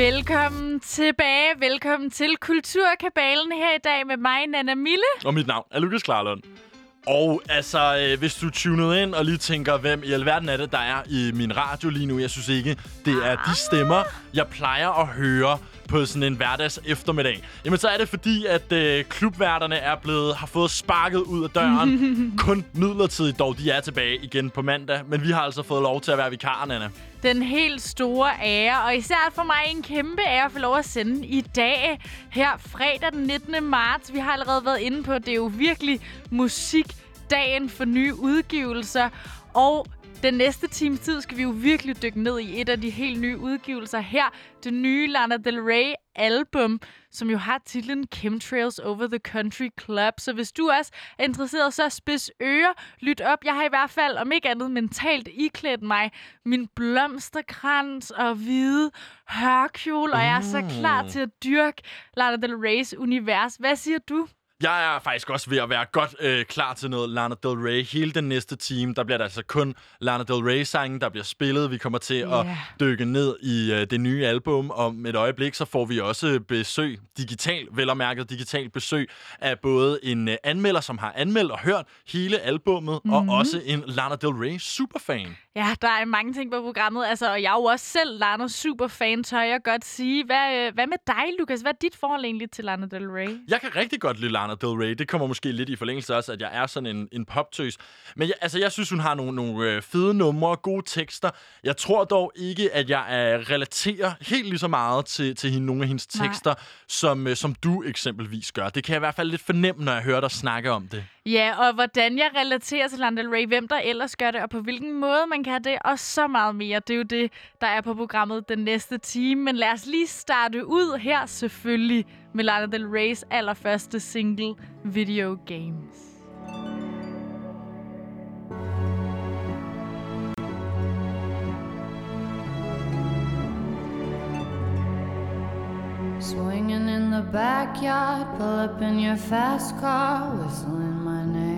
Velkommen tilbage. Velkommen til Kulturkabalen her i dag med mig, Nana Mille. Og mit navn er Lukas Klarlund. Og altså, øh, hvis du tunede ind og lige tænker, hvem i alverden er det, der er i min radio lige nu, jeg synes ikke, det er de stemmer, jeg plejer at høre på sådan en hverdags eftermiddag. Jamen så er det fordi, at øh, klubværterne er blevet, har fået sparket ud af døren. Kun midlertidigt dog, de er tilbage igen på mandag. Men vi har altså fået lov til at være vikarer, Anna. Den helt store ære, og især for mig en kæmpe ære at få lov at sende i dag, her fredag den 19. marts. Vi har allerede været inde på, det er jo virkelig musikdagen for nye udgivelser. Og den næste times tid skal vi jo virkelig dykke ned i et af de helt nye udgivelser her. Det nye Lana Del Rey album, som jo har titlen Chemtrails Over the Country Club. Så hvis du også er interesseret, så spids ører, lyt op. Jeg har i hvert fald, om ikke andet mentalt, iklædt mig min blomsterkrans og hvide hørkjole, og jeg er så klar til at dyrke Lana Del Reys univers. Hvad siger du? Jeg er faktisk også ved at være godt øh, klar til noget Lana Del Rey. Hele den næste time, der bliver der altså kun Lana Del Rey-sangen, der bliver spillet. Vi kommer til yeah. at dykke ned i øh, det nye album. Om et øjeblik, så får vi også besøg, digital, vel og mærket digital besøg, af både en øh, anmelder, som har anmeldt og hørt hele albummet, mm-hmm. og også en Lana Del Rey superfan. Ja, der er mange ting på programmet, altså, og jeg er jo også selv Lana superfan, tør jeg godt sige. Hvad, øh, hvad med dig, Lukas? Hvad er dit forhold egentlig til Lana Del Rey? Jeg kan rigtig godt lide Lana Del Rey. Det kommer måske lidt i forlængelse også, at jeg er sådan en, en poptøs. Men jeg, altså, jeg synes, hun har nogle, nogle øh, fede numre, gode tekster. Jeg tror dog ikke, at jeg er, relaterer helt lige så meget til, til hende, nogle af hendes tekster, som, øh, som du eksempelvis gør. Det kan jeg i hvert fald lidt fornemme, når jeg hører dig snakke om det. Ja, og hvordan jeg relaterer til Lana Del Rey, hvem der ellers gør det, og på hvilken måde man kan det, og så meget mere. Det er jo det, der er på programmet den næste time. Men lad os lige starte ud her selvfølgelig med Lana Del Reys allerførste single, Video Games. Swinging in the backyard, pull up in your fast car, whistling my name.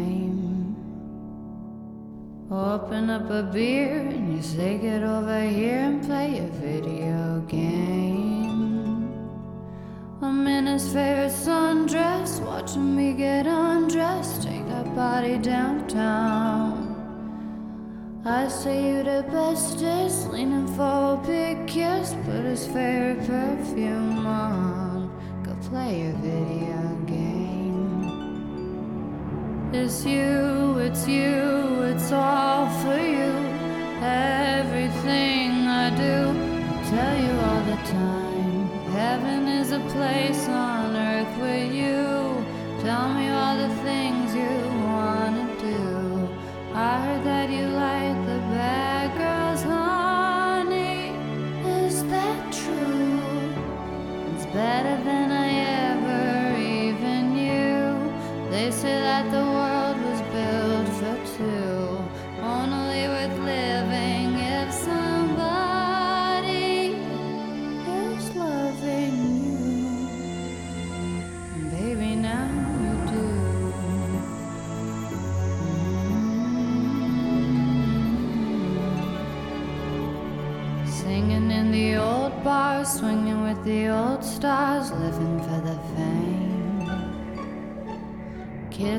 Open up a beer and you say, Get over here and play a video game. I'm in his favorite sundress, watching me get undressed, take that body downtown. I say you the bestest, leaning for a big kiss, put his favorite perfume on, go play a video game. It's you, it's you, it's all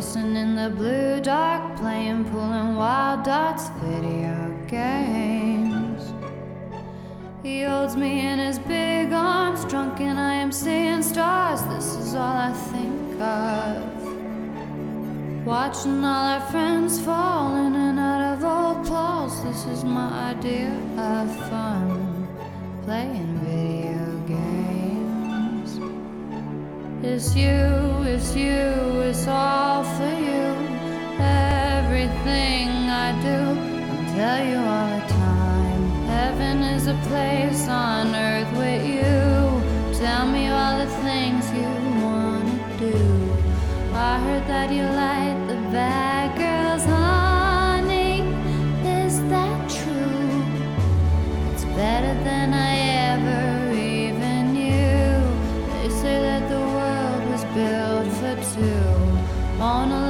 Kissing in the blue dark, playing, pulling wild dots, video games. He holds me in his big arms, drunk, and I am seeing stars. This is all I think of. Watching all our friends fall in and out of old clothes. This is my idea of fun. Playing video games. It's you, it's you, it's all for you. Everything I do, I'll tell you all the time. Heaven is a place on earth with you. Tell me all the things you wanna do. I heard that you like the bad girls, honey. Is that true? It's better than I ever too on a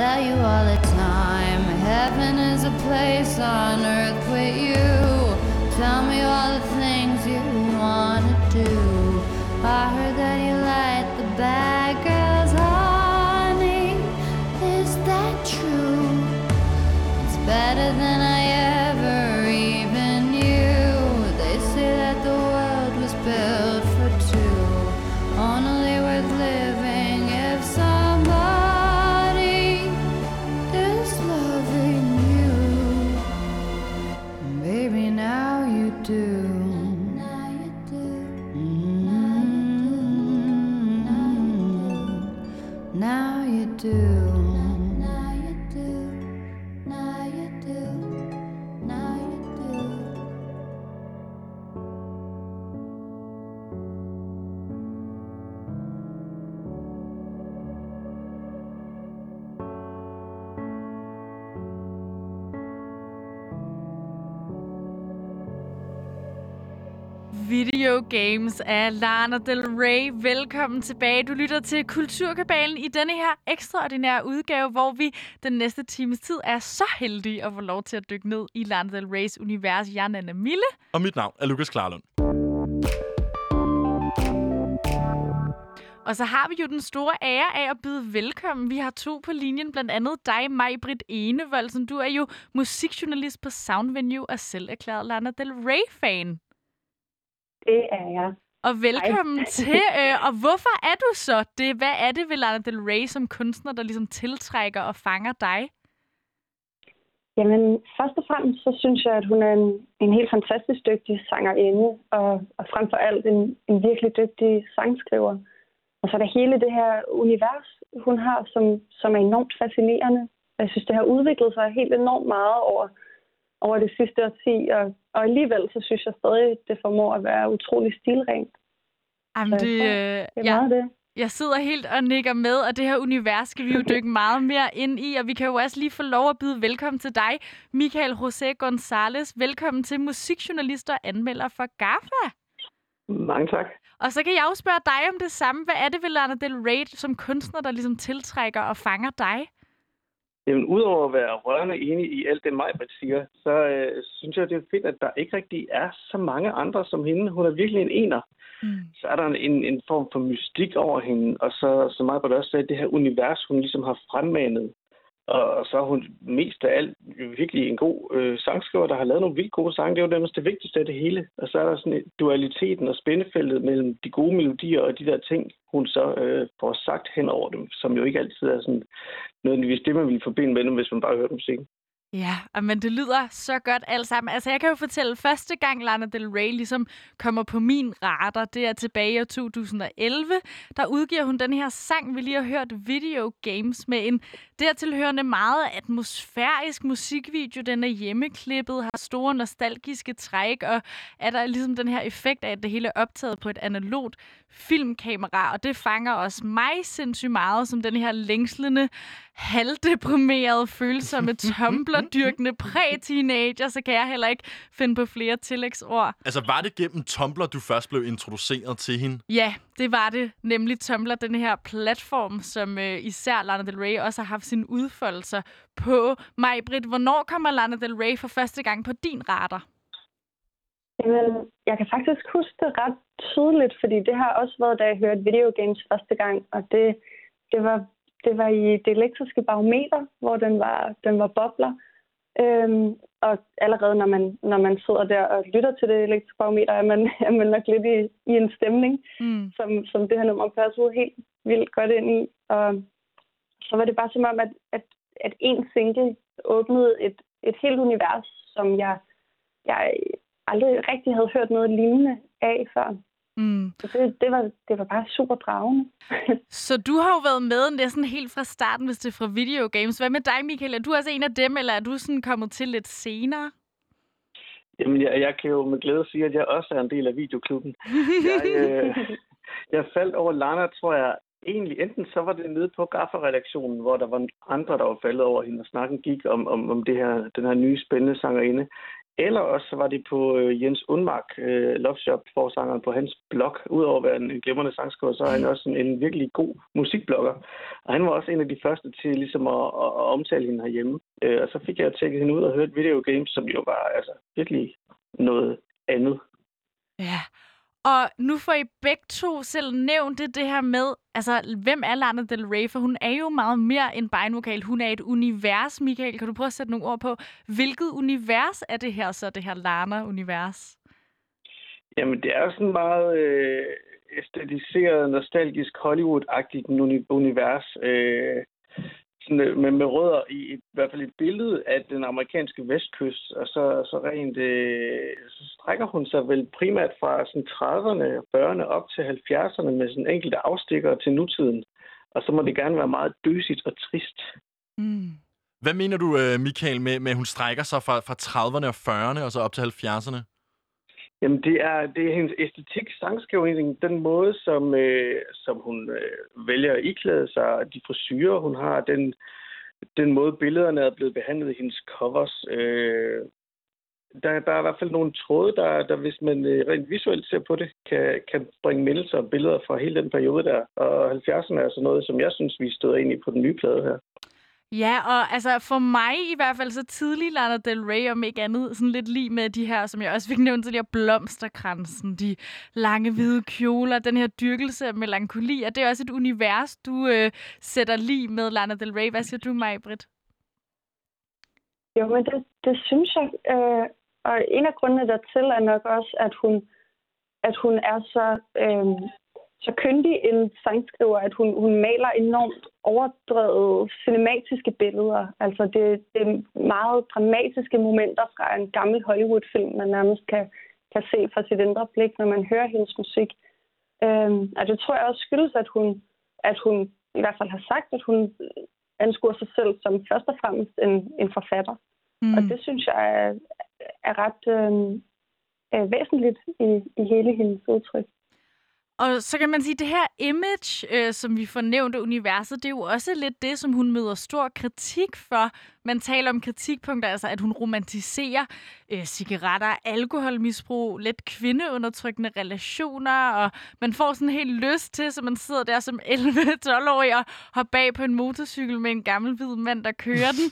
tell you all the time. Heaven is a place on earth with you. Tell me all the things you wanna do. I heard that Video Games af Lana Del Rey. Velkommen tilbage. Du lytter til Kulturkabalen i denne her ekstraordinære udgave, hvor vi den næste times tid er så heldige at få lov til at dykke ned i Lana Del Reys univers. Jeg er Nana Mille. Og mit navn er Lukas Klarlund. Og så har vi jo den store ære af at byde velkommen. Vi har to på linjen, blandt andet dig, Maj-Britt Enevoldsen. Du er jo musikjournalist på Soundvenue og selv erklæret Lana Del Rey-fan. Det er jeg. Og velkommen Hej. til. Øh, og hvorfor er du så det? Hvad er det ved Lana Del Rey som kunstner, der ligesom tiltrækker og fanger dig? Jamen, først og fremmest så synes jeg, at hun er en, en helt fantastisk dygtig sangerinde, og, og frem for alt en, en virkelig dygtig sangskriver. Og så er der hele det her univers, hun har, som, som er enormt fascinerende. Jeg synes, det har udviklet sig helt enormt meget over, over det sidste årti, og, og alligevel så synes jeg stadig, det formår at være utrolig stilrent. Jamen, det, øh, Det er ja, meget det. jeg sidder helt og nikker med, og det her univers skal vi jo dykke meget mere ind i, og vi kan jo også lige få lov at byde velkommen til dig, Michael José González. Velkommen til musikjournalist og anmelder for GAFA. Mange tak. Og så kan jeg jo spørge dig om det samme. Hvad er det ved Lana Del Rey som kunstner, der ligesom tiltrækker og fanger dig? Jamen, udover at være rørende enig i alt det, Majbrit siger, så øh, synes jeg, det er fedt, at der ikke rigtig er så mange andre som hende. Hun er virkelig en ener. Mm. Så er der en, en form for mystik over hende, og så, som Majbrit også sagde, det her univers, hun ligesom har fremmanet. Og, så er hun mest af alt virkelig en god øh, sangskriver, der har lavet nogle vildt gode sange. Det er jo nærmest det vigtigste af det hele. Og så er der sådan en dualiteten og spændefeltet mellem de gode melodier og de der ting, hun så øh, får sagt hen over dem, som jo ikke altid er sådan nødvendigvis det, man ville forbinde med dem, hvis man bare hørte musikken. Ja, men det lyder så godt alt sammen. Altså, jeg kan jo fortælle, første gang Lana Del Rey ligesom kommer på min radar, det er tilbage i 2011. Der udgiver hun den her sang, vi lige har hørt, Video Games, med en dertilhørende meget atmosfærisk musikvideo. Den er hjemmeklippet, har store nostalgiske træk, og er der ligesom den her effekt af, at det hele er optaget på et analogt filmkamera, og det fanger også mig sindssygt meget som den her længslende, halvdeprimerede, følsomme, tumblerdyrkende præ-teenager, så kan jeg heller ikke finde på flere tillægsord. Altså, var det gennem Tumblr, du først blev introduceret til hende? Ja, det var det. Nemlig Tumblr, den her platform, som øh, især Lana Del Rey også har haft sine udfoldelser på. Maj-Britt, hvornår kommer Lana Del Rey for første gang på din radar? Jamen, jeg kan faktisk huske det ret tydeligt, fordi det har også været, da jeg hørte videogames første gang, og det, det, var, det var i det elektriske barometer, hvor den var, den var bobler. Øhm, og allerede når man, når man sidder der og lytter til det elektriske barometer, er man, er man nok lidt i, i en stemning, Mm. som, som det her nummer passede helt vildt godt ind i. Og så var det bare som om, at, at, at en single åbnede et, et helt univers, som jeg, jeg aldrig rigtig havde hørt noget lignende af før. Mm. Så det, det, var, det var bare super dragende. Så du har jo været med næsten helt fra starten, hvis det er fra Video Games. Hvad med dig, Michael? Er du også en af dem, eller er du sådan kommet til lidt senere? Jamen, jeg, jeg kan jo med glæde sige, at jeg også er en del af videoklubben. Jeg, øh, jeg faldt over Lana, tror jeg, egentlig enten så var det nede på Gaffa-redaktionen, hvor der var andre, der var faldet over hende, og snakken gik om, om, om det her, den her nye spændende sangerinde. Eller også så var det på øh, Jens Undmark, øh, Love Shop, forsangeren på hans blog. Udover at være en, en glimrende sangskriver, så er han også en, en virkelig god musikblogger. Og han var også en af de første til ligesom at, at, at omtale hende herhjemme. Øh, og så fik jeg tjekket hende ud og hørt videogames, som jo var altså virkelig noget andet. Ja. Og nu får I begge to selv nævnt det, det her med, altså, hvem er Lana Del Rey? For hun er jo meget mere end bare en vokal. Hun er et univers, Michael. Kan du prøve at sætte nogle ord på? Hvilket univers er det her så, det her Lana-univers? Jamen, det er jo sådan meget øh, æstetiseret, nostalgisk, Hollywood-agtigt univers. Øh, sådan, øh, med, med rødder i, et, i hvert fald et billede af den amerikanske vestkyst, og så, så rent øh, så strækker hun sig vel primært fra sådan 30'erne og 40'erne op til 70'erne med sådan enkelte afstikker til nutiden. Og så må det gerne være meget døsigt og trist. Mm. Hvad mener du, øh, Michael, med, med at hun strækker sig fra, fra 30'erne og 40'erne og så op til 70'erne? Jamen, det er, det er hendes æstetik, sangskrivning, den måde, som, øh, som hun øh, vælger at iklæde sig, de frisyrer, hun har, den, den måde, billederne er blevet behandlet i hendes covers. Øh, der, der er i hvert fald nogle tråde, der, der hvis man øh, rent visuelt ser på det, kan, kan bringe mindelser og billeder fra hele den periode der. Og 70'erne er altså noget, som jeg synes, vi støder ind i på den nye plade her. Ja, og altså for mig i hvert fald så tidlig Lana Del Rey, om ikke andet, sådan lidt lige med de her, som jeg også fik nævnt tidligere, blomsterkransen, de lange hvide kjoler, den her dyrkelse af melankoli, og det er også et univers, du øh, sætter lige med Lana Del Rey. Hvad siger du, mig, Britt? Jo, men det, det synes jeg. Øh, og en af grundene dertil er nok også, at hun, at hun er så øh, så kyndig en sangskriver, at hun, hun maler enormt overdrevet cinematiske billeder. Altså det, det er meget dramatiske momenter fra en gammel Hollywood-film, man nærmest kan, kan se fra sit indre blik, når man hører hendes musik. Øhm, og det tror jeg også skyldes, at hun, at hun i hvert fald har sagt, at hun anskuer sig selv som først og fremmest en, en forfatter. Mm. Og det synes jeg er, er ret øh, væsentligt i, i hele hendes udtryk. Og så kan man sige, at det her image, øh, som vi får nævnt af universet, det er jo også lidt det, som hun møder stor kritik for. Man taler om kritikpunkter, altså at hun romantiserer øh, cigaretter, alkoholmisbrug, lidt kvindeundertrykkende relationer, og man får sådan helt lyst til, så man sidder der som 11-12-årig og har bag på en motorcykel med en gammel hvid mand, der kører den.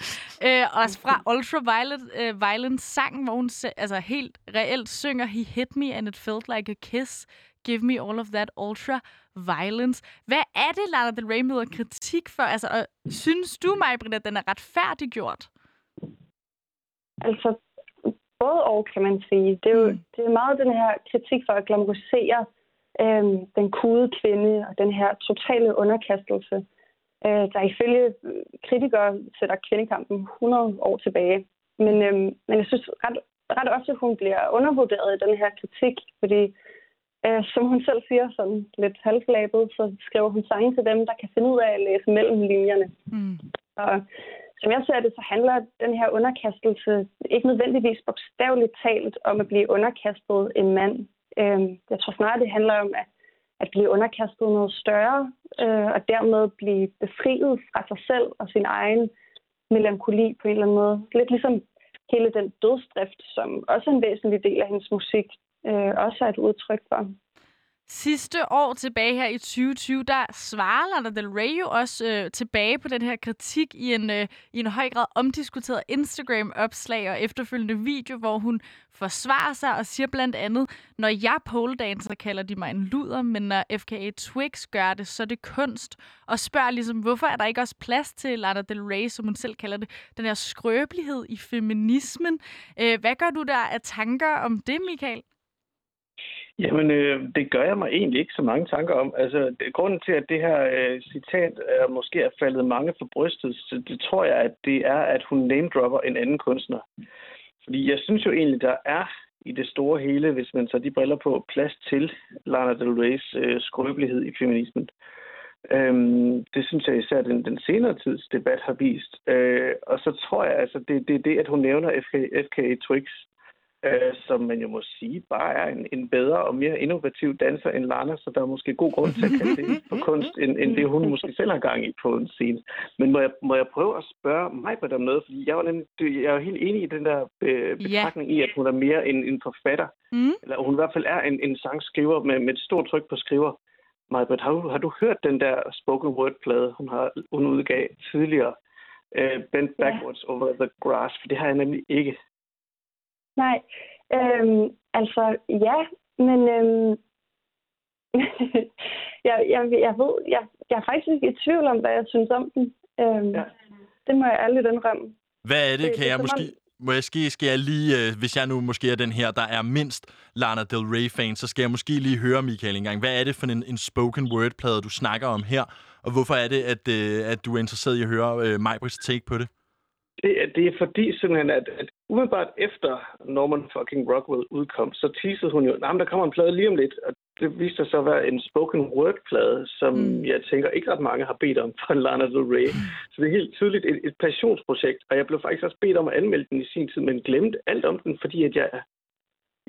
øh, også fra Ultraviolet øh, Violent sang, hvor hun altså helt reelt synger He hit me and it felt like a kiss. Give me all of that ultra violence. Hvad er det, Lana Del Rey møder kritik for? Altså, og synes du, Majbrit, at den er retfærdiggjort? Altså, både og, kan man sige. Det er jo mm. det er meget den her kritik for at glamorisere øhm, den kude kvinde og den her totale underkastelse, øh, der ifølge kritikere sætter kvindekampen 100 år tilbage. Men, øhm, men jeg synes ret, ret ofte, hun bliver undervurderet i den her kritik, fordi Øh, som hun selv siger, sådan lidt halvflabet, så skriver hun sange til dem, der kan finde ud af at læse mellem linjerne. Mm. Og som jeg ser det, så handler den her underkastelse ikke nødvendigvis bogstaveligt talt om at blive underkastet en mand. Øh, jeg tror snarere, det handler om at, at blive underkastet noget større, øh, og dermed blive befriet fra sig selv og sin egen melankoli på en eller anden måde. Lidt ligesom hele den dødsdrift, som også er en væsentlig del af hendes musik, øh, også er et udtryk for. Sidste år tilbage her i 2020, der svarer Lana Del Rey jo også øh, tilbage på den her kritik i en, øh, i en høj grad omdiskuteret Instagram-opslag og efterfølgende video, hvor hun forsvarer sig og siger blandt andet, når jeg poledancer, kalder de mig en luder, men når FKA Twix gør det, så er det kunst. Og spørger ligesom, hvorfor er der ikke også plads til Lana Del Rey, som hun selv kalder det, den her skrøbelighed i feminismen. Øh, hvad gør du der af tanker om det, Michael? Jamen, øh, det gør jeg mig egentlig ikke så mange tanker om. Altså, det, grunden til, at det her øh, citat er, måske er faldet mange for brystet, så det tror jeg, at det er, at hun name-dropper en anden kunstner. Fordi jeg synes jo egentlig, der er i det store hele, hvis man tager de briller på, plads til Lana Del Rey's øh, skrøbelighed i feminismen. Øhm, det synes jeg især, den, den senere tids debat har vist. Øh, og så tror jeg, altså, det, det er det, at hun nævner FK, FK Twix øh, som man jo må sige bare er en, en bedre og mere innovativ danser end Lana, så der er måske god grund til at kalde det for kunst, end, end det hun måske selv har gang i på en scene. Men må jeg, må jeg prøve at spørge mig på dem noget, fordi jeg, var nemlig, jeg er jo helt enig i den der øh, betragtning i, at hun er mere en, en forfatter, Mm. eller hun i hvert fald er en, en sangskriver med, med et stort tryk på skriver. Majbert, har du, har du hørt den der spoken word-plade, hun har hun udgav tidligere? Uh, Bent Ja. Backwards Over the Grass, for det har jeg nemlig ikke. Nej, øhm, altså ja, men øhm, jeg, jeg, jeg ved, jeg, jeg er faktisk ikke i tvivl om, hvad jeg synes om den. Øhm, Ja. Det må jeg ærligt indrømme. Hvad er det? Det- Kan det jeg måske... Måske skal jeg lige, øh, hvis jeg nu måske er den her, der er mindst Lana Del Rey-fan, så skal jeg måske lige høre, Michael, engang. Hvad er det for en, en spoken word-plade, du snakker om her? Og hvorfor er det, at, øh, at du er interesseret i at høre øh, Majbrits take på det? Det, er- det er fordi simpelthen, at, at umiddelbart efter Norman fucking Rockwell udkom, så teasede hun jo, at der kommer en plade lige om lidt. Og det viste sig så at være en spoken word-plade, som Mm. mm. jeg tænker ikke ret mange har bedt om fra Lana Del Rey. Så det er helt tydeligt et, et passionsprojekt, og jeg blev faktisk også bedt om at anmelde den i sin tid, men glemte alt om den, fordi at jeg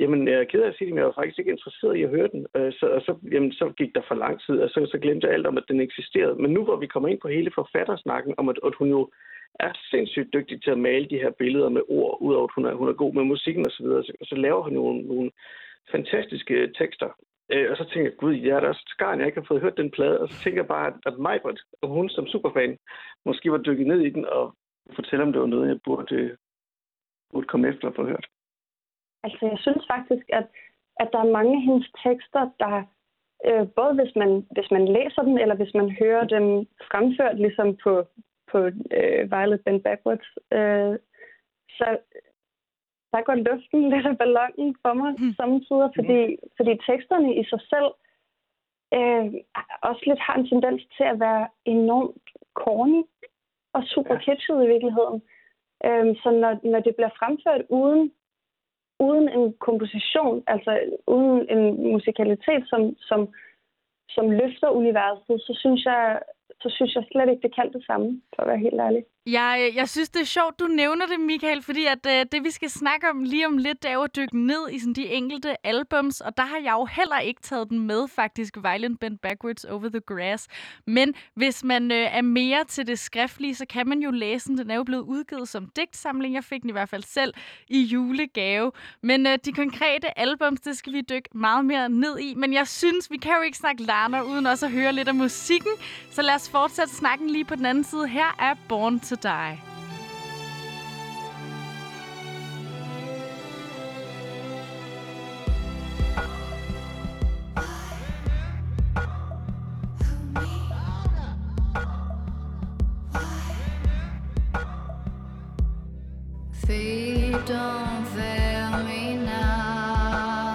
Jamen, jeg er ked af at sige det, men jeg var faktisk ikke interesseret i at høre den. Øh, Så, og så, jamen, så gik der for lang tid, og så, så glemte jeg alt om, at den eksisterede. Men nu hvor vi kommer ind på hele forfattersnakken, om at, at hun jo er sindssygt dygtig til at male de her billeder med ord, udover at hun er, hun er god med musikken osv., så, videre, så, så laver hun nogle, nogle fantastiske tekster. Øh, Og så tænker jeg, gud, jeg er da også skarn, jeg ikke har fået hørt den plade. Og så tænker jeg bare, at, at Majbert, og hun som superfan, måske var dykket ned i den og fortælle, om det var noget, jeg burde, burde komme efter og få hørt. Altså, jeg synes faktisk, at, at der er mange af hendes tekster, der øh, både hvis man, hvis man læser dem, eller hvis man hører dem fremført, ligesom på, på øh, Violet Bend Backwards, øh, så der går luften lidt af ballonen for mig Mm. samtidig, fordi, fordi teksterne i sig selv øh, også lidt har en tendens til at være enormt corny og super Ja. kitschet i virkeligheden. Øh, så når, når det bliver fremført uden uden en komposition, altså uden en musikalitet, som, som, som løfter universet, så synes jeg, så synes jeg slet ikke, det kan det samme, for at være helt ærlig. Jeg, jeg synes, det er sjovt, du nævner det, Michael, fordi at, øh, det, vi skal snakke om lige om lidt, det er jo at dykke ned i sådan, de enkelte albums, og der har jeg jo heller ikke taget den med, faktisk, Violent Bend Backwards Over the Grass. Men hvis man øh, er mere til det skriftlige, så kan man jo læse den. Den er jo blevet udgivet som digtsamling. Jeg fik den i hvert fald selv i julegave. Men øh, de konkrete albums, det skal vi dykke meget mere ned i. Men jeg synes, vi kan jo ikke snakke Lana uden også at høre lidt af musikken. Så lad os fortsætte snakken lige på den anden side. Her er Born to Die. Feet don't fail me now.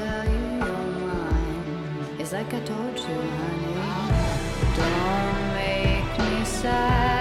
Tell you you're mine? It's like I told you, honey. Don't make me sad,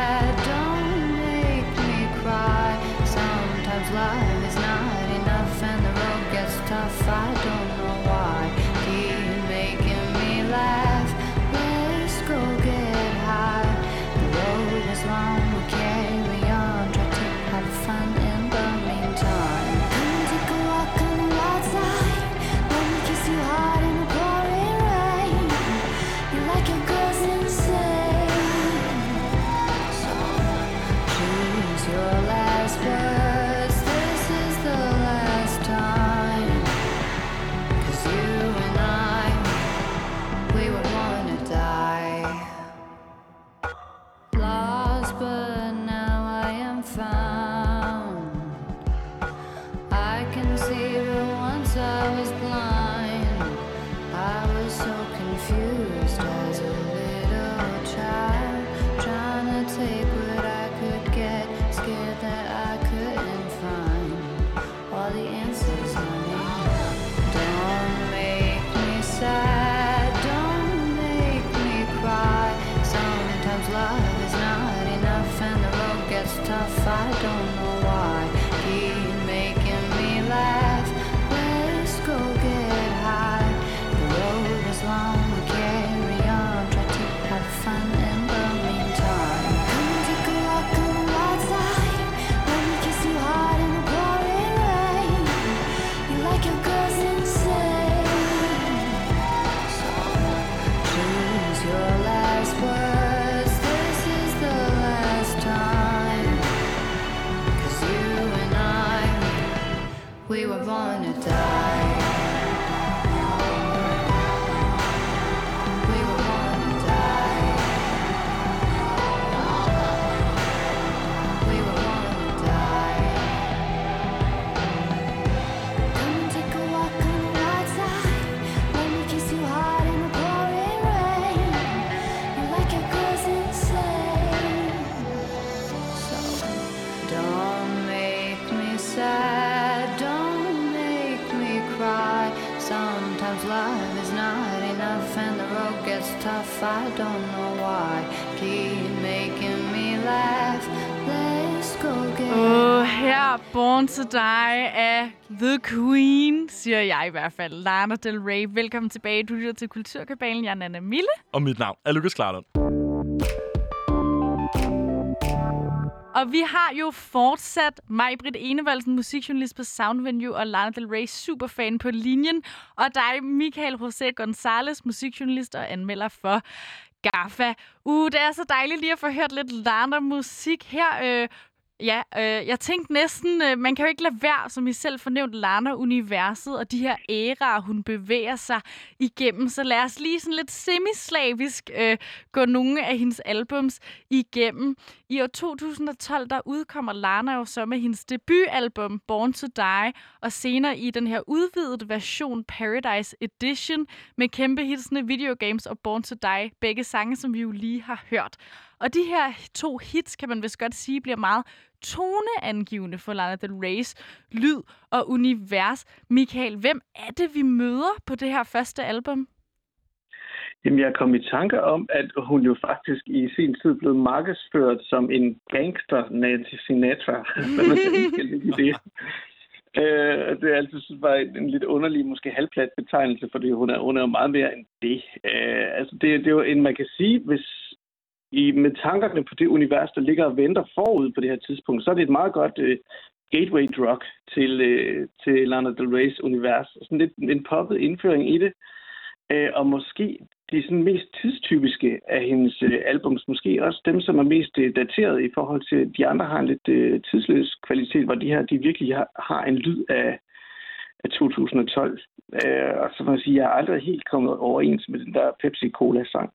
I don't know why. Keep making me laugh. Let's go get. Åh, her Born to Die af The Queen, siger jeg i hvert fald. Lana Del Rey, velkommen tilbage. Du lytter til Kulturkabalen. Jeg er Nana Mille. Og mit navn er Lukas Klarlund. Og vi har jo fortsat Majbrit Enevoldsen, musikjournalist på Soundvenue, og Lana Del Rey, superfan på linjen. Og dig, Michael José González, musikjournalist og anmelder for GAFA. Uh, det er så dejligt lige at få hørt lidt Lana-musik her. Øh, Ja, øh, jeg tænkte næsten, øh, man kan jo ikke lade være, som I selv fornævnt, Lana-universet og de her æraer, hun bevæger sig igennem. Så lad os lige sådan lidt semislavisk øh, gå nogle af hendes albums igennem. I år 2012, der udkommer Lana jo så med hendes debutalbum, Born to Die, og senere i den her udvidede version, Paradise Edition, med kæmpe hitsene Video Games og Born to Die, begge sange, som vi jo lige har hørt. Og de her to hits, kan man vist godt sige, bliver meget toneangivende for Lana Del Rey's lyd og univers. Michael, hvem er det, vi møder på det her første album? Jamen, jeg kom i tanke om, at hun jo faktisk i sin tid blev markedsført som en gangster Nancy Sinatra. Hvad man skal i det. Øh, det er altid synes, var en, en lidt underlig, måske halvplat betegnelse, fordi hun er, hun er jo meget mere end det. Øh, altså, det, det er jo en, man kan sige, hvis i, med tankerne på det univers, der ligger og venter forud på det her tidspunkt, så er det et meget godt øh, gateway drug til, øh, til Lana Del Rey's univers. Sådan lidt en poppet indføring i det. Øh, og måske de sådan mest tidstypiske af hendes øh, albums, måske også dem, som er mest øh, dateret i forhold til de andre, har en lidt øh, tidsløs kvalitet, hvor de her de virkelig har, har en lyd af, af 2012. Øh, og så må jeg sige, jeg er aldrig helt kommet overens med den der Pepsi-Cola-sang.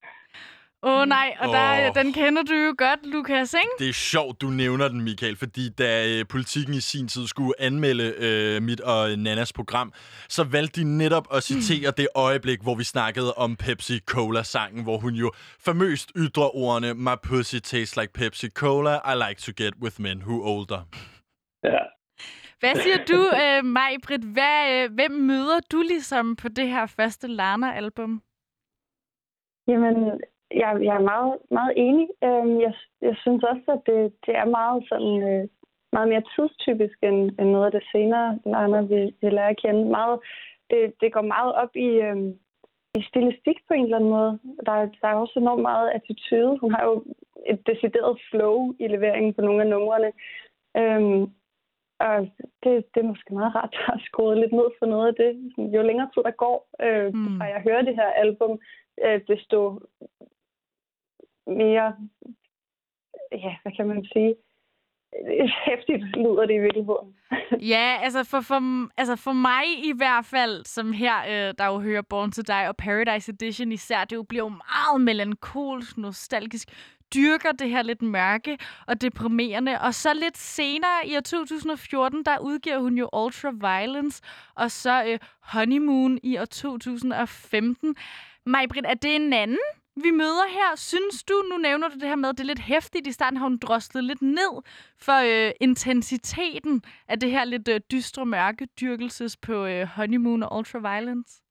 Åh oh, nej, og der, oh. den kender du jo godt, Lukas, ikke? Det er sjovt, du nævner den, Michael, fordi da øh, politikken i sin tid skulle anmelde øh, mit og Nannas program, så valgte de netop at citere det øjeblik, hvor vi snakkede om Pepsi-Cola-sangen, hvor hun jo famøst ytrer ordene My pussy tastes like Pepsi-Cola, I like to get with men who older. Ja. Hvad siger du, øh, Maj-Brit? Hvad, øh, hvem møder du ligesom på det her første Lana-album? Jamen, jeg, jeg er meget, meget enig. Øhm, jeg, jeg synes også, at det, det er meget sådan øh, meget mere tidstypisk end, end noget af det senere, Lana, vi, vi lærer at kende. Meget, det, det går meget op i, øhm, i stilistik på en eller anden måde. Der, er- der er også enormt meget attitude. Hun har jo et decideret flow i leveringen på nogle af numrene. Øhm, og det, det er måske meget rart at have skruet lidt ned for noget af det. Jo længere tid der går, øh, Mm. og jeg hører det her album, øh, desto mere, ja, hvad kan man sige, hæftigt lyder det i virkeligheden. Ja, altså for, for, altså for mig i hvert fald, som her, øh, der jo hører Born to Die og Paradise Edition især, det jo bliver jo meget melankolsk, nostalgisk, dyrker det her lidt mørke og deprimerende. Og så lidt senere i år 2014, der udgiver hun jo Ultra Violence, og så øh, Honeymoon i år 2015. Majbrit, er det en anden, vi møder her? Synes du, nu nævner du det her med, at det er lidt hæftigt. I starten har hun droslet lidt ned for øh, intensiteten af det her lidt øh, dystre mørke dyrkelses på øh, Honeymoon og Ultra Violence.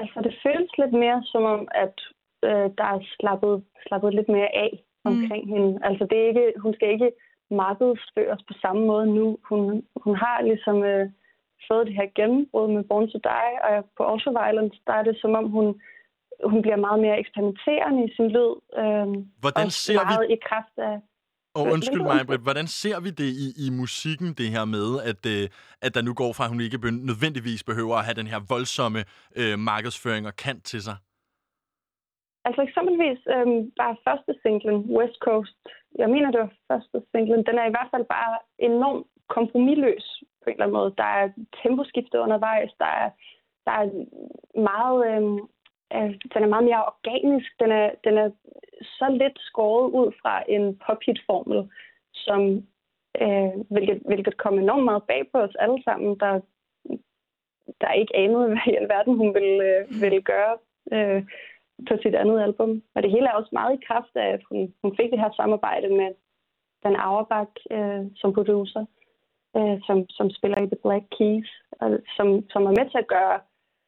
Altså, det føles lidt mere som om, at øh, der er slappet, slappet lidt mere af omkring mm. hende. Altså, det er ikke, hun skal ikke markedsføres på samme måde nu. Hun, hun har ligesom øh, fået det her gennembrud med Born to Die, og på Ultra Violence, der er det som om, hun, hun bliver meget mere eksperimenterende i sin lyd. Øh, Hvordan og ser vi meget i kraft af... Og undskyld mig, Britt, hvordan ser vi det i, i musikken, det her med, at, øh, at der nu går fra, at hun ikke nødvendigvis behøver at have den her voldsomme øh, markedsføring og kant til sig? Altså eksempelvis øhm, bare første singlen, West Coast. Jeg mener, det var første singlen. Den er i hvert fald bare enormt kompromilløs på en eller anden måde. Der er temposkifte undervejs. Der er, der er meget... Øhm, øh, den er meget mere organisk. Den er, den er så lidt skåret ud fra en pop-hit-formel, som, øh, hvilket, hvilket kom enormt meget bag på os alle sammen, der, der ikke anede, hvad i alverden hun ville, øh, ville gøre. Øh, på sit andet album. Og det hele er også meget i kraft af, at hun, hun fik det her samarbejde med Dan Auerbach øh, som producer, øh, som, som spiller i The Black Keys, og som, som er med til at gøre,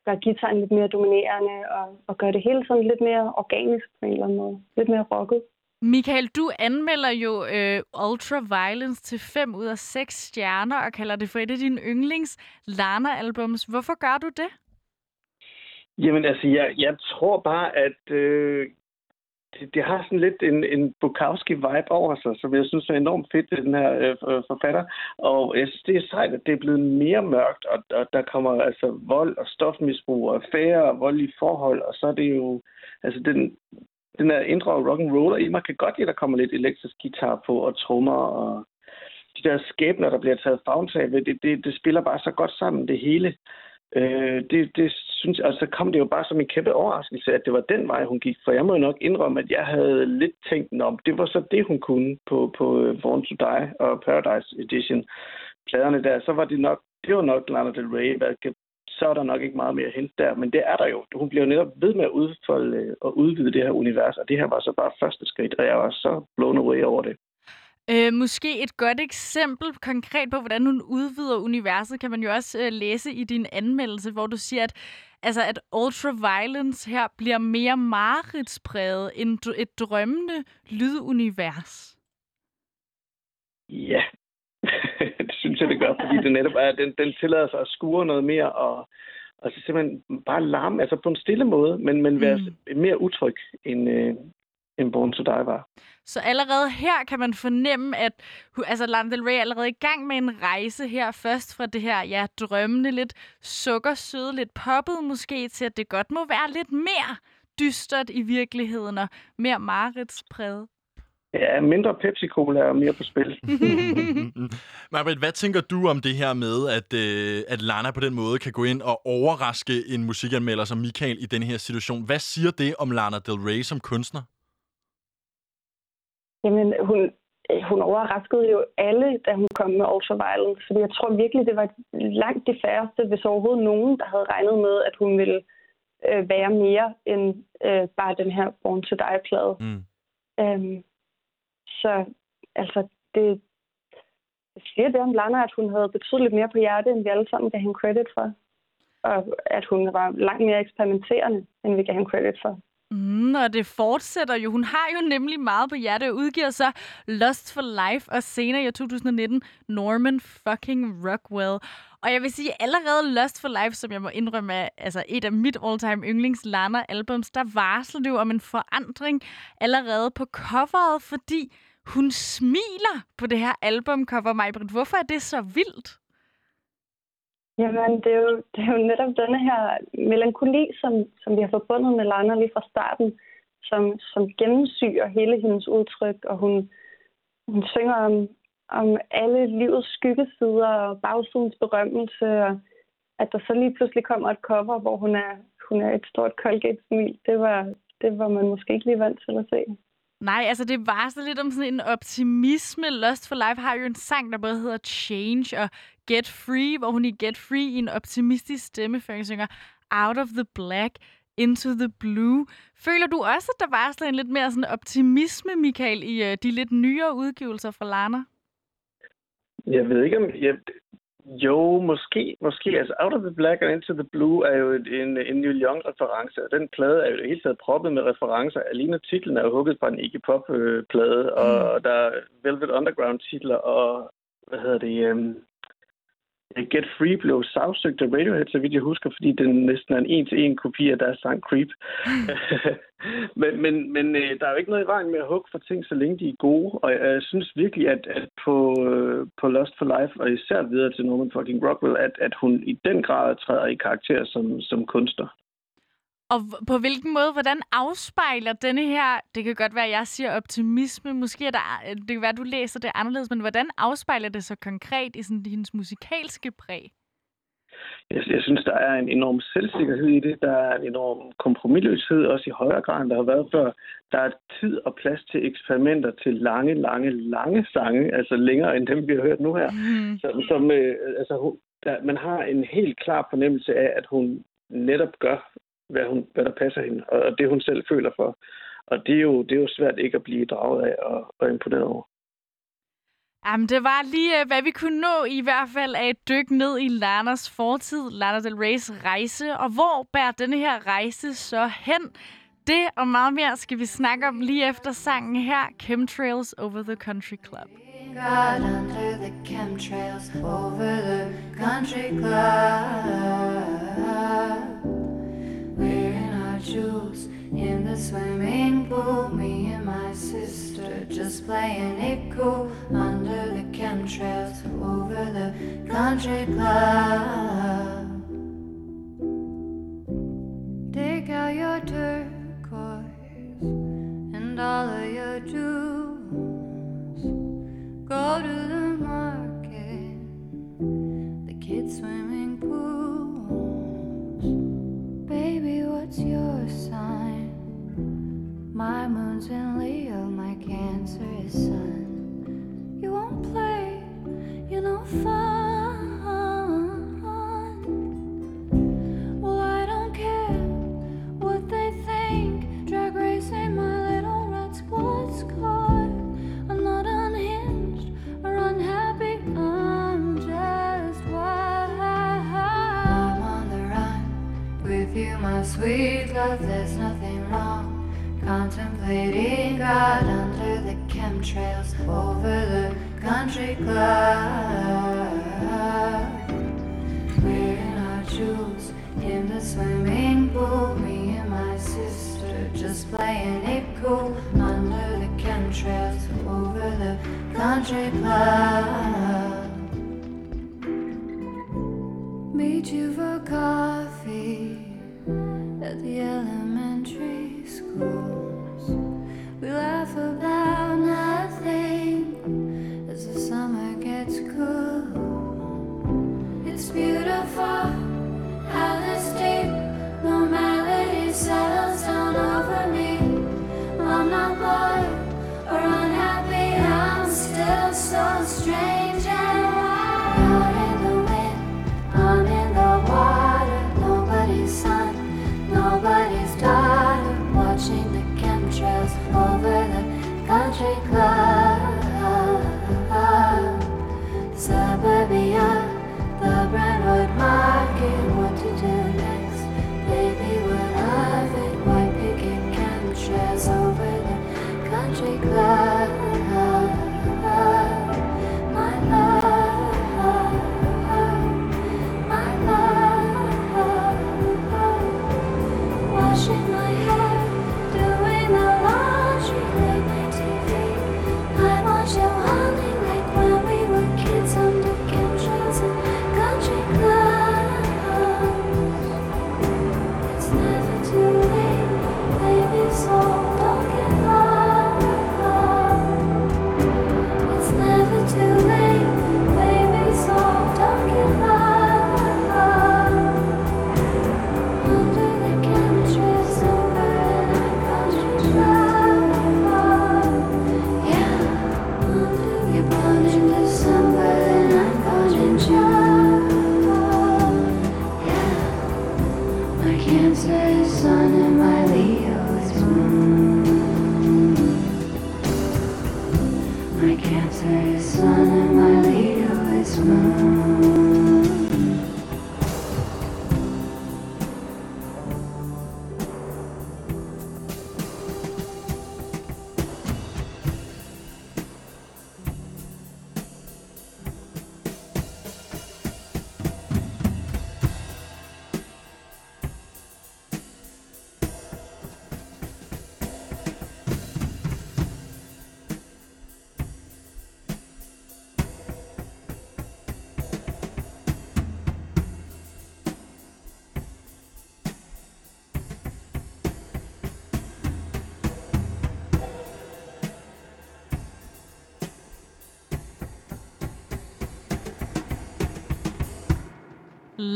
gøre gitaren lidt mere dominerende og, og gøre det hele sådan lidt mere organisk på en eller anden måde. Lidt mere rocket. Michael, du anmelder jo øh, Ultra Violence til 5 ud af 6 stjerner og kalder det for et af dine yndlings Lana-albums. Hvorfor gør du det? Jamen altså, jeg, jeg tror bare, at øh, det, det har sådan lidt en, en Bukowski-vibe over sig, som jeg synes er enormt fedt, den her øh, øh, forfatter. Og jeg synes, det er sejt, at det er blevet mere mørkt, og, og der kommer altså vold og stofmisbrug og affære og voldelige forhold, og så er det jo, altså den, den her indre rock and roller i mig kan godt lide, at der kommer lidt elektrisk guitar på og trommer og de der skæbner, der bliver taget fagtag ved, det, det, det spiller bare så godt sammen, det hele. Øh, det, det synes jeg, altså kom det jo bare som en kæmpe overraskelse, at det var den vej, hun gik. For jeg må jo nok indrømme, at jeg havde lidt tænkt, om det var så det, hun kunne på, på øh, Born to Die og Paradise Edition. Pladerne der, så var det nok, det var nok Lana Del Rey, så er der nok ikke meget mere at hente der, men det er der jo. Hun bliver netop ved med at udfolde øh, og udvide det her univers, og det her var så bare første skridt, og jeg var så blown away over det. Øh, måske et godt eksempel konkret på, hvordan hun udvider universet, kan man jo også øh, læse i din anmeldelse, hvor du siger, at, altså, at ultraviolence her bliver mere mareridspræget end et drømmende lydunivers. Ja, det synes jeg, det gør, fordi det netop er, den, den tillader sig at skure noget mere og, og så simpelthen bare larme, altså på en stille måde, men, men være mm. mere utryg end, øh, end Born to Die var. Så allerede her kan man fornemme, at altså Lana Del Rey er allerede i gang med en rejse her. Først fra det her ja, drømmende, lidt sukkersøde, lidt poppet måske, til at det godt må være lidt mere dystert i virkeligheden og mere maritspræget. Ja, mindre Pepsi-Cola og mere på spil. Marbet, hvad tænker du om det her med, at, øh, at Lana på den måde kan gå ind og overraske en musikanmelder som Michael i den her situation? Hvad siger det om Lana Del Rey som kunstner? Jamen, hun, hun overraskede jo alle, da hun kom med Ultraviolence, fordi jeg tror virkelig, det var langt de færreste, hvis overhovedet nogen, der havde regnet med, at hun ville øh, være mere end øh, bare den her Born to Die-plade. Mm. Øhm, så altså, det, det siger det om Lana, at hun havde betydeligt mere på hjerte, end vi alle sammen gav hende credit for. Og at hun var langt mere eksperimenterende, end vi gav hende credit for. Mm, og det fortsætter jo. Hun har jo nemlig meget på hjerte og udgiver så Lost for Life og senere i 2019 Norman fucking Rockwell. Og jeg vil sige, allerede Lost for Life, som jeg må indrømme er altså et af mit all-time yndlings Lana albums, der varsler det jo om en forandring allerede på coveret, fordi hun smiler på det her albumcover, Majbrit. Hvorfor er det så vildt? Jamen, det er, jo, det er jo netop denne her melankoli, som, som vi har forbundet med Lana lige fra starten, som, som gennemsyrer hele hendes udtryk, og hun, hun synger om, om alle livets skyggesider og bagsidens berømmelse, og at der så lige pludselig kommer et cover, hvor hun er, hun er et stort Colgate-smil, det var, det var man måske ikke lige vant til at se. Nej, altså det var så lidt om sådan en optimisme. Lost for Life har jo en sang, der både hedder Change og Get Free, hvor hun i Get Free i en optimistisk stemmeføring synger Out of the Black, Into the Blue. Føler du også, at der varsler en lidt mere sådan optimisme, Michael, i øh, de lidt nyere udgivelser fra Lana? Jeg ved ikke, om... Jeg, jo, måske. måske. Altså, Out of the Black and Into the Blue er jo en, en Neil Young-reference, og den plade er jo det hele taget proppet med referencer. Alene titlen er jo hugget fra en Iggy Pop-plade, mm. og der er Velvet Underground-titler, og hvad hedder det, um, Get Free blev sagsøgt af Radiohead, så vidt jeg husker, fordi den næsten er en en-til-en kopi af deres sang Creep. men men, men øh, der er jo ikke noget i vejen med at hugge for ting, så længe de er gode. Og jeg, jeg synes virkelig, at, at på, øh, på Lost for Life, og især videre til Norman fucking Rockwell, at, at hun i den grad træder i karakter som, som kunstner. Og på hvilken måde, hvordan afspejler denne her, det kan godt være, at jeg siger optimisme, måske er der, det kan være, at du læser det anderledes, men hvordan afspejler det så konkret i sådan hendes musikalske præg? Jeg, jeg synes, der er en enorm selvsikkerhed i det. Der er en enorm kompromilløshed, også i højere grad, end der har været før. Der er tid og plads til eksperimenter til lange, lange, lange sange, altså længere end dem, vi har hørt nu her. Mm. Som, som, øh, altså, der, man har en helt klar fornemmelse af, at hun netop gør hvad, hun, hvad der passer hende, og det hun selv føler for. Og det er jo, det er jo svært ikke at blive draget af og, og imponeret over. Jamen, det var lige, øh, hvad vi kunne nå i hvert fald af et dyk ned i Lanas fortid, Lana Del Rey's rejse. Og hvor bærer denne her rejse så hen? Det og meget mere skal vi snakke om lige efter sangen her, Chemtrails Over the Country Club. God under the chemtrails over the country club. Jewels in the swimming pool. Me and my sister just playing it cool under the chemtrails over the country club. Take out your turquoise and all of your jewels. Go to the My moon's in Leo, my Cancer is Sun. You won't play, you know fun. Well, I don't care what they think. Drag racing my little red sports car. I'm not unhinged or unhappy. I'm just wild. I'm on the run with you, my sweet love. There's nothing. Contemplating God under the chemtrails over the country club. Wearing our jewels in the swimming pool. Me and my sister just playing it cool under the chemtrails over the country club. Meet you for coffee at the elementary schools.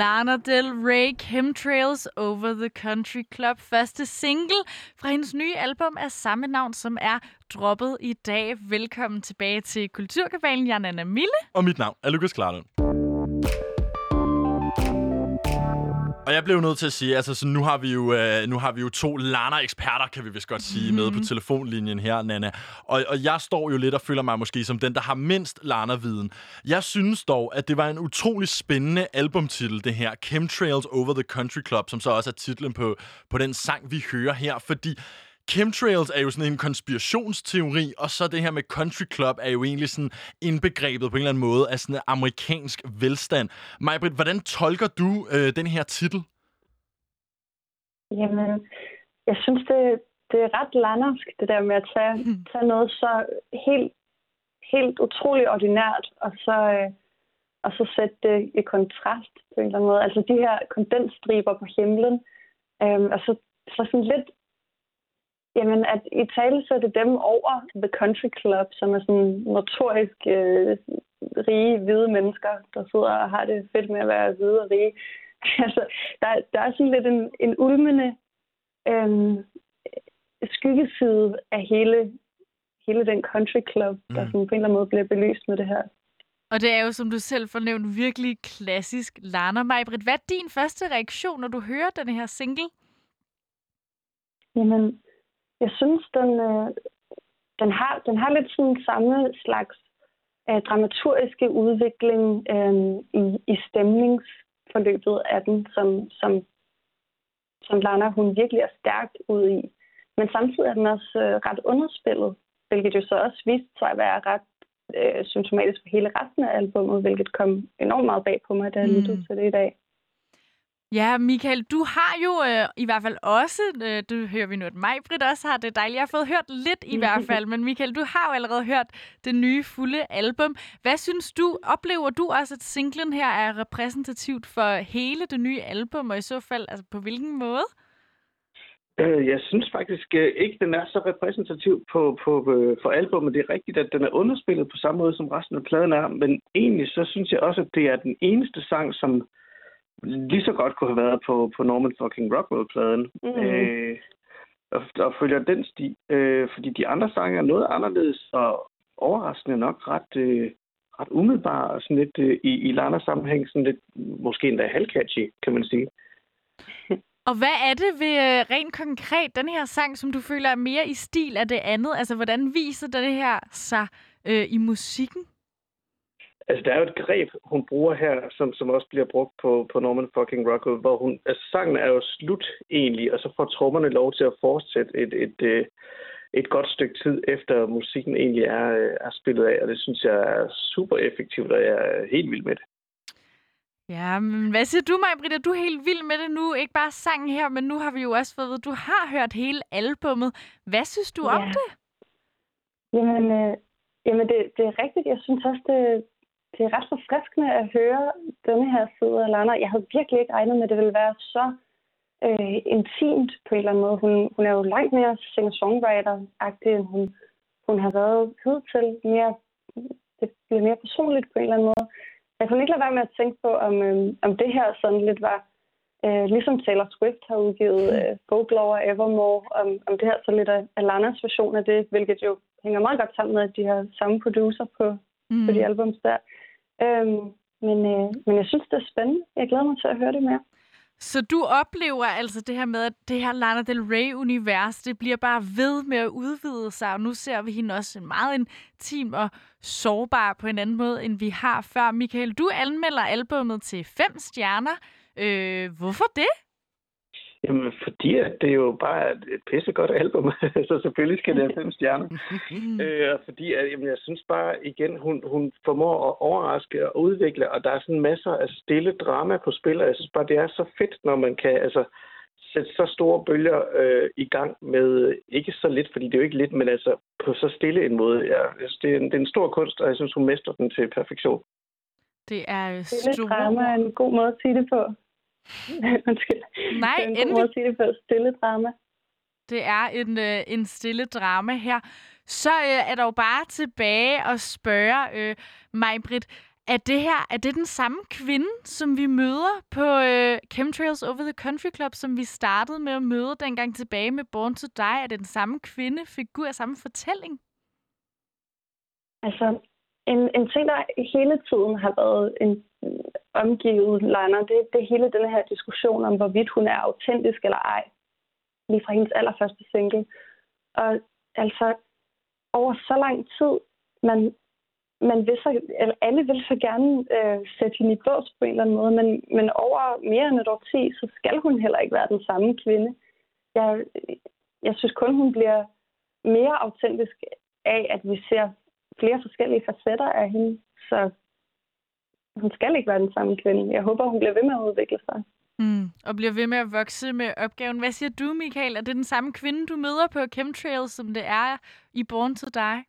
Lana Del Rey, Chemtrails Over the Country Club. Første single fra hendes nye album af samme navn, som er droppet i dag. Velkommen tilbage til Kulturkabalen. Jeg er Nana Mille. Og mit navn er Lukas Klarlund. Og jeg blev nødt til at sige, altså så nu har vi jo, øh, nu har vi jo to Lana-eksperter, kan vi vist godt sige, mm. med på telefonlinjen her, Nana. Og, og jeg står jo lidt og føler mig måske som den, der har mindst Lana-viden. Jeg synes dog, at det var en utrolig spændende albumtitel, det her. Chemtrails Over the Country Club, som så også er titlen på, på den sang, vi hører her. Fordi Chemtrails er jo sådan en konspirationsteori, og så det her med country club er jo egentlig sådan indbegrebet på en eller anden måde af sådan en amerikansk velstand. Majbrit, hvordan tolker du øh, den her titel? Jamen, jeg synes, det, det er ret landersk, det der med at tage, tage noget så helt, helt utroligt ordinært, og så, øh, og så sætte det i kontrast på en eller anden måde. Altså de her kondensstriber på himlen, øh, og så, så sådan lidt Jamen, at i tale så er det dem over The Country Club, som er sådan notorisk øh, rige, hvide mennesker, der sidder og har det fedt med at være hvide og rige. altså, der, der er sådan lidt en, en ulmende øh, skyggeside af hele, hele den country club, mm. der sådan på en eller anden måde bliver belyst med det her. Og det er jo, som du selv fornævnt, virkelig klassisk Lana Majbrit. Hvad er din første reaktion, når du hører den her single? Jamen, jeg synes, den, øh, den, har, den har lidt sådan samme slags øh, dramaturgiske udvikling øh, i, i stemningsforløbet af den, som, som, som Lana hun virkelig er stærkt ud i. Men samtidig er den også øh, ret underspillet, hvilket jo så også viste sig at være ret øh, symptomatisk for hele resten af albumet, hvilket kom enormt meget bag på mig, da jeg mm. lyttede til det i dag. Ja, Michael, du har jo øh, i hvert fald også, øh, det hører vi nu, at mig, Britt, også har det dejligt. Jeg har fået hørt lidt i hvert fald, men Michael, du har jo allerede hørt det nye fulde album. Hvad synes du, oplever du også, at singlen her er repræsentativt for hele det nye album, og i så fald, altså på hvilken måde? Øh, jeg synes faktisk øh, ikke, den er så repræsentativ på, på, øh, for albumet. Det er rigtigt, at den er underspillet på samme måde, som resten af pladen er, men egentlig så synes jeg også, at det er den eneste sang, som lige så godt kunne have været på, på Norman fucking Rockwell-pladen. Mm. Øh, og, og følger den sti. Øh, fordi de andre sange er noget anderledes og overraskende nok ret, øh, ret umiddelbare og sådan lidt øh, i, i Lana-sammenhæng sådan lidt måske endda halvcatchy, kan man sige. Og hvad er det ved øh, rent konkret den her sang, som du føler er mere i stil af det andet? Altså, hvordan viser den her sig øh, i musikken? Altså, der er jo et greb, hun bruger her, som, som også bliver brugt på, på Norman fucking Rockwell, hvor hun, altså, sangen er jo slut egentlig, og så får trommerne lov til at fortsætte et, et, et, øh, et godt stykke tid, efter musikken egentlig er, er spillet af, og det synes jeg er super effektivt, og jeg er helt vild med det. Ja, men hvad siger du, Maja Britta? Du er helt vild med det nu. Ikke bare sangen her, men nu har vi jo også fået, at du har hørt hele albummet. Hvad synes du ja. om det? Jamen, øh, jamen det, det er rigtigt. Jeg synes også, det, det er ret forfriskende at høre denne her side af Lana. Jeg havde virkelig ikke regnet med, at det ville være så øh, intimt på en eller anden måde. Hun, hun er jo langt mere singer-songwriter-agtig, end hun, hun har været hidtil. Mere, det bliver mere personligt på en eller anden måde. Jeg kunne ikke lade være med at tænke på, om, øh, om det her sådan lidt var, øh, ligesom Taylor Swift har udgivet øh, Folklore Evermore, om, om det her så lidt af, af Lanas version af det, hvilket jo hænger meget godt sammen med, at de har samme producer på, mm. på de albums der. Øhm, men, øh, men jeg synes, det er spændende. Jeg glæder mig til at høre det mere. Så du oplever altså det her med, at det her Lana Del Rey-univers, det bliver bare ved med at udvide sig, og nu ser vi hende også meget intim og sårbar på en anden måde, end vi har før. Michael, du anmelder albummet til fem stjerner. Øh, hvorfor det? Jamen, fordi at det er jo bare et pissegodt album, så selvfølgelig skal det have fem stjerner. øh, fordi at, jamen, jeg synes bare, igen, hun, hun formår at overraske og udvikle, og der er sådan masser af stille drama på spil, og jeg synes bare, det er så fedt, når man kan altså, sætte så store bølger øh, i gang med, ikke så lidt, fordi det er jo ikke lidt, men altså på så stille en måde. Ja, synes, det, er en, det er en stor kunst, og jeg synes, hun mestrer den til perfektion. Det er store... drama er en god måde at sige det på. Undskyld. Nej, det en god måde at sige det på. Stille drama. Det er en, øh, en stille drama her. Så øh, er der jo bare tilbage at spørge øh, mig, Britt. Er det her er det den samme kvinde, som vi møder på øh, Chemtrails Over the Country Club, som vi startede med at møde dengang tilbage med Born to Die? Er det den samme kvinde, figur, samme fortælling? Altså, en, en ting, der hele tiden har været en omgivet Lana, det, det er hele den her diskussion om, hvorvidt hun er autentisk eller ej. Lige fra hendes allerførste single. Og altså, over så lang tid, man, man vil så, eller alle vil så gerne øh, sætte hende i bås på en eller anden måde, men, men over mere end et år ti, så skal hun heller ikke være den samme kvinde. Jeg, jeg synes kun, hun bliver mere autentisk af, at vi ser flere forskellige facetter af hende. Så hun skal ikke være den samme kvinde. Jeg håber, hun bliver ved med at udvikle sig. Mm, og bliver ved med at vokse med opgaven. Hvad siger du, Michael? Er det den samme kvinde, du møder på Chemtrails, som det er i Born to Die?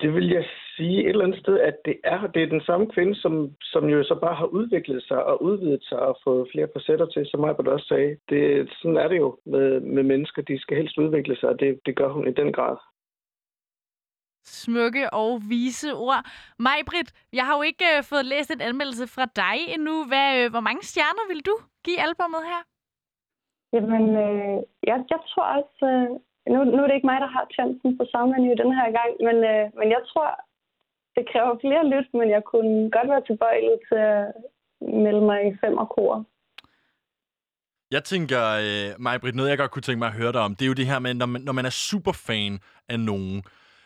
Det vil jeg sige et eller andet sted, at det er, det er den samme kvinde, som, som jo så bare har udviklet sig og udvidet sig og fået flere facetter til, som mig også sagde. Det, sådan er det jo med, med mennesker. De skal helst udvikle sig, og det, det gør hun i den grad smukke og vise ord. Majbrit, jeg har jo ikke øh, fået læst en anmeldelse fra dig endnu. Hvad, øh, hvor mange stjerner vil du give albummet her? Jamen, øh, jeg, jeg tror også... Øh, nu, nu er det ikke mig, der har chancen på i den her gang, men, øh, men jeg tror, det kræver flere lyt, men jeg kunne godt være tilbøjelig til at melde mig i fem og kor. Jeg tænker, øh, Majbrit, noget jeg godt kunne tænke mig at høre dig om, det er jo det her med, når man, når man er superfan af nogen,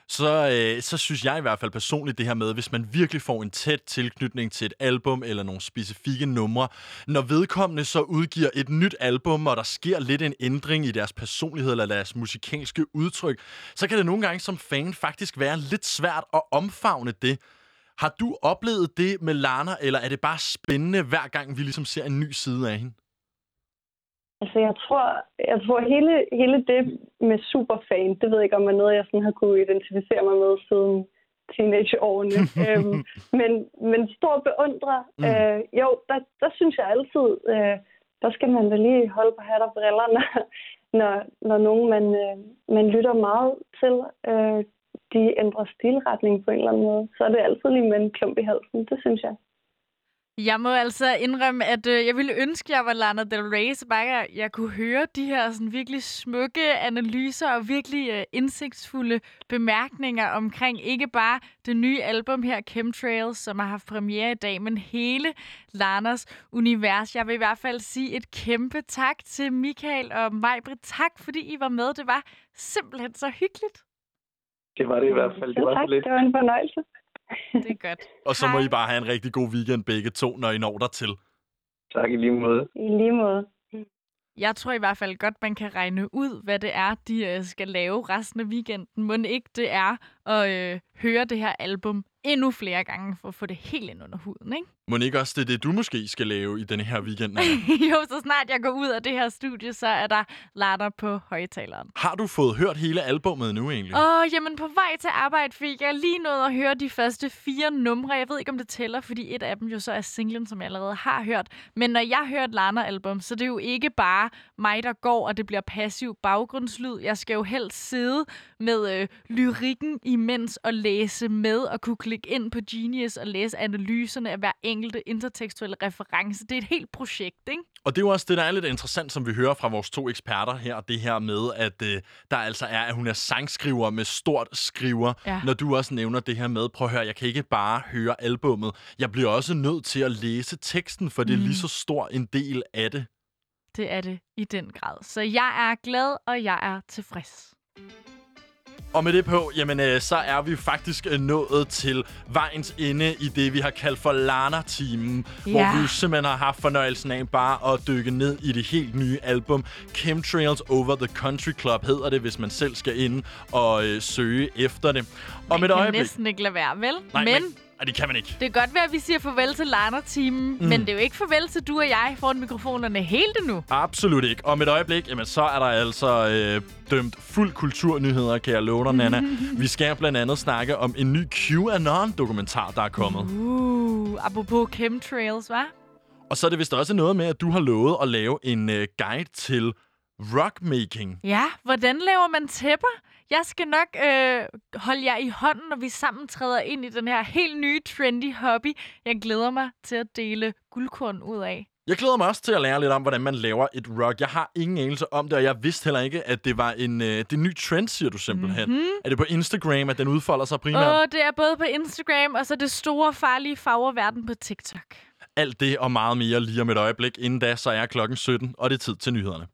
så, øh, så synes jeg i hvert fald personligt det her med, hvis man virkelig får en tæt tilknytning til et album eller nogle specifikke numre, når vedkommende så udgiver et nyt album, og der sker lidt en ændring i deres personlighed eller deres musikalske udtryk, så kan det nogle gange som fan faktisk være lidt svært at omfavne det. Har du oplevet det med Lana, eller er det bare spændende hver gang vi ligesom ser en ny side af hende? Altså, jeg tror, jeg tror hele, hele det med superfan, det ved jeg ikke, om er noget, jeg sådan har kunne identificere mig med siden teenageårene. øhm, men, men stor beundrer. Mm. Øh, jo, der, der synes jeg altid, øh, der skal man da lige holde på hat og briller, når, når, når nogen, man, øh, man lytter meget til, øh, de ændrer stilretning på en eller anden måde. Så er det altid lige med en klump i halsen, det synes jeg. Jeg må altså indrømme, at øh, jeg ville ønske, at jeg var Lana Del Rey, så bare jeg, jeg kunne høre de her sådan, virkelig smukke analyser og virkelig øh, indsigtsfulde bemærkninger omkring ikke bare det nye album her, Chemtrails, som har haft premiere i dag, men hele Lanas univers. Jeg vil i hvert fald sige et kæmpe tak til Michael og Majbrit. Tak, fordi I var med. Det var simpelthen så hyggeligt. Det var det i hvert fald. Det var, tak. lidt. det var en fornøjelse. Det er godt. Og så må I bare have en rigtig god weekend begge to, når I når der til. Tak i lige måde. I lige måde. Jeg tror i hvert fald godt, man kan regne ud, hvad det er, de øh, skal lave resten af weekenden. Må ikke det er at øh, høre det her album endnu flere gange, for at få det helt ind under huden, ikke? Må ikke også det er det, du måske skal lave i denne her weekend? jo, så snart jeg går ud af det her studie, så er der latter på højtaleren. Har du fået hørt hele albummet nu egentlig? Åh, oh, jamen på vej til arbejde fik jeg lige nået at høre de første fire numre. Jeg ved ikke, om det tæller, fordi et af dem jo så er singlen, som jeg allerede har hørt. Men når jeg hører et Lana-album, så det er jo ikke bare mig, der går, og det bliver passiv baggrundslyd. Jeg skal jo helst sidde med øh, lyrikken imens og læse med og kunne klikke ind på Genius og læse analyserne af hver enkelte intertekstuelle reference. Det er et helt projekt, ikke? Og det er jo også det, der er lidt interessant, som vi hører fra vores to eksperter her, det her med, at øh, der altså er, at hun er sangskriver med stort skriver. Ja. Når du også nævner det her med, prøv at høre, jeg kan ikke bare høre albummet. Jeg bliver også nødt til at læse teksten, for det er mm. lige så stor en del af det. Det er det i den grad. Så jeg er glad, og jeg er tilfreds. Og med det på, jamen, øh, så er vi faktisk øh, nået til vejens ende i det, vi har kaldt for Lana-timen. Ja. Hvor vi simpelthen har haft fornøjelsen af bare at dykke ned i det helt nye album. Chemtrails Over the Country Club hedder det, hvis man selv skal ind og øh, søge efter det. Og med et øjeblik... næsten ikke lade være, vel? Nej, men... men Nej, det kan man ikke. Det kan godt være, at vi siger farvel til Lana-teamen, mm. men det er jo ikke farvel til du og jeg foran mikrofonerne helt endnu. Absolut ikke. Og med et øjeblik, jamen, så er der altså øh, dømt fuld kulturnyheder, kan jeg love dig, Nana. vi skal blandt andet snakke om en ny QAnon-dokumentar, der er kommet. Uh, apropos chemtrails, hva'? Og så er det vist også noget med, at du har lovet at lave en øh, guide til rockmaking. Ja, hvordan laver man tæpper? Jeg skal nok øh, holde jer i hånden, når vi sammen træder ind i den her helt nye trendy hobby. Jeg glæder mig til at dele guldkorn ud af. Jeg glæder mig også til at lære lidt om, hvordan man laver et rock. Jeg har ingen anelse om det, og jeg vidste heller ikke, at det var en, øh, det er en ny trend, siger du simpelthen. Mm-hmm. Er det på Instagram, at den udfolder sig primært? Og det er både på Instagram, og så det store, farlige farververden på TikTok. Alt det og meget mere lige om et øjeblik. Inden da, så er klokken 17, og det er tid til nyhederne.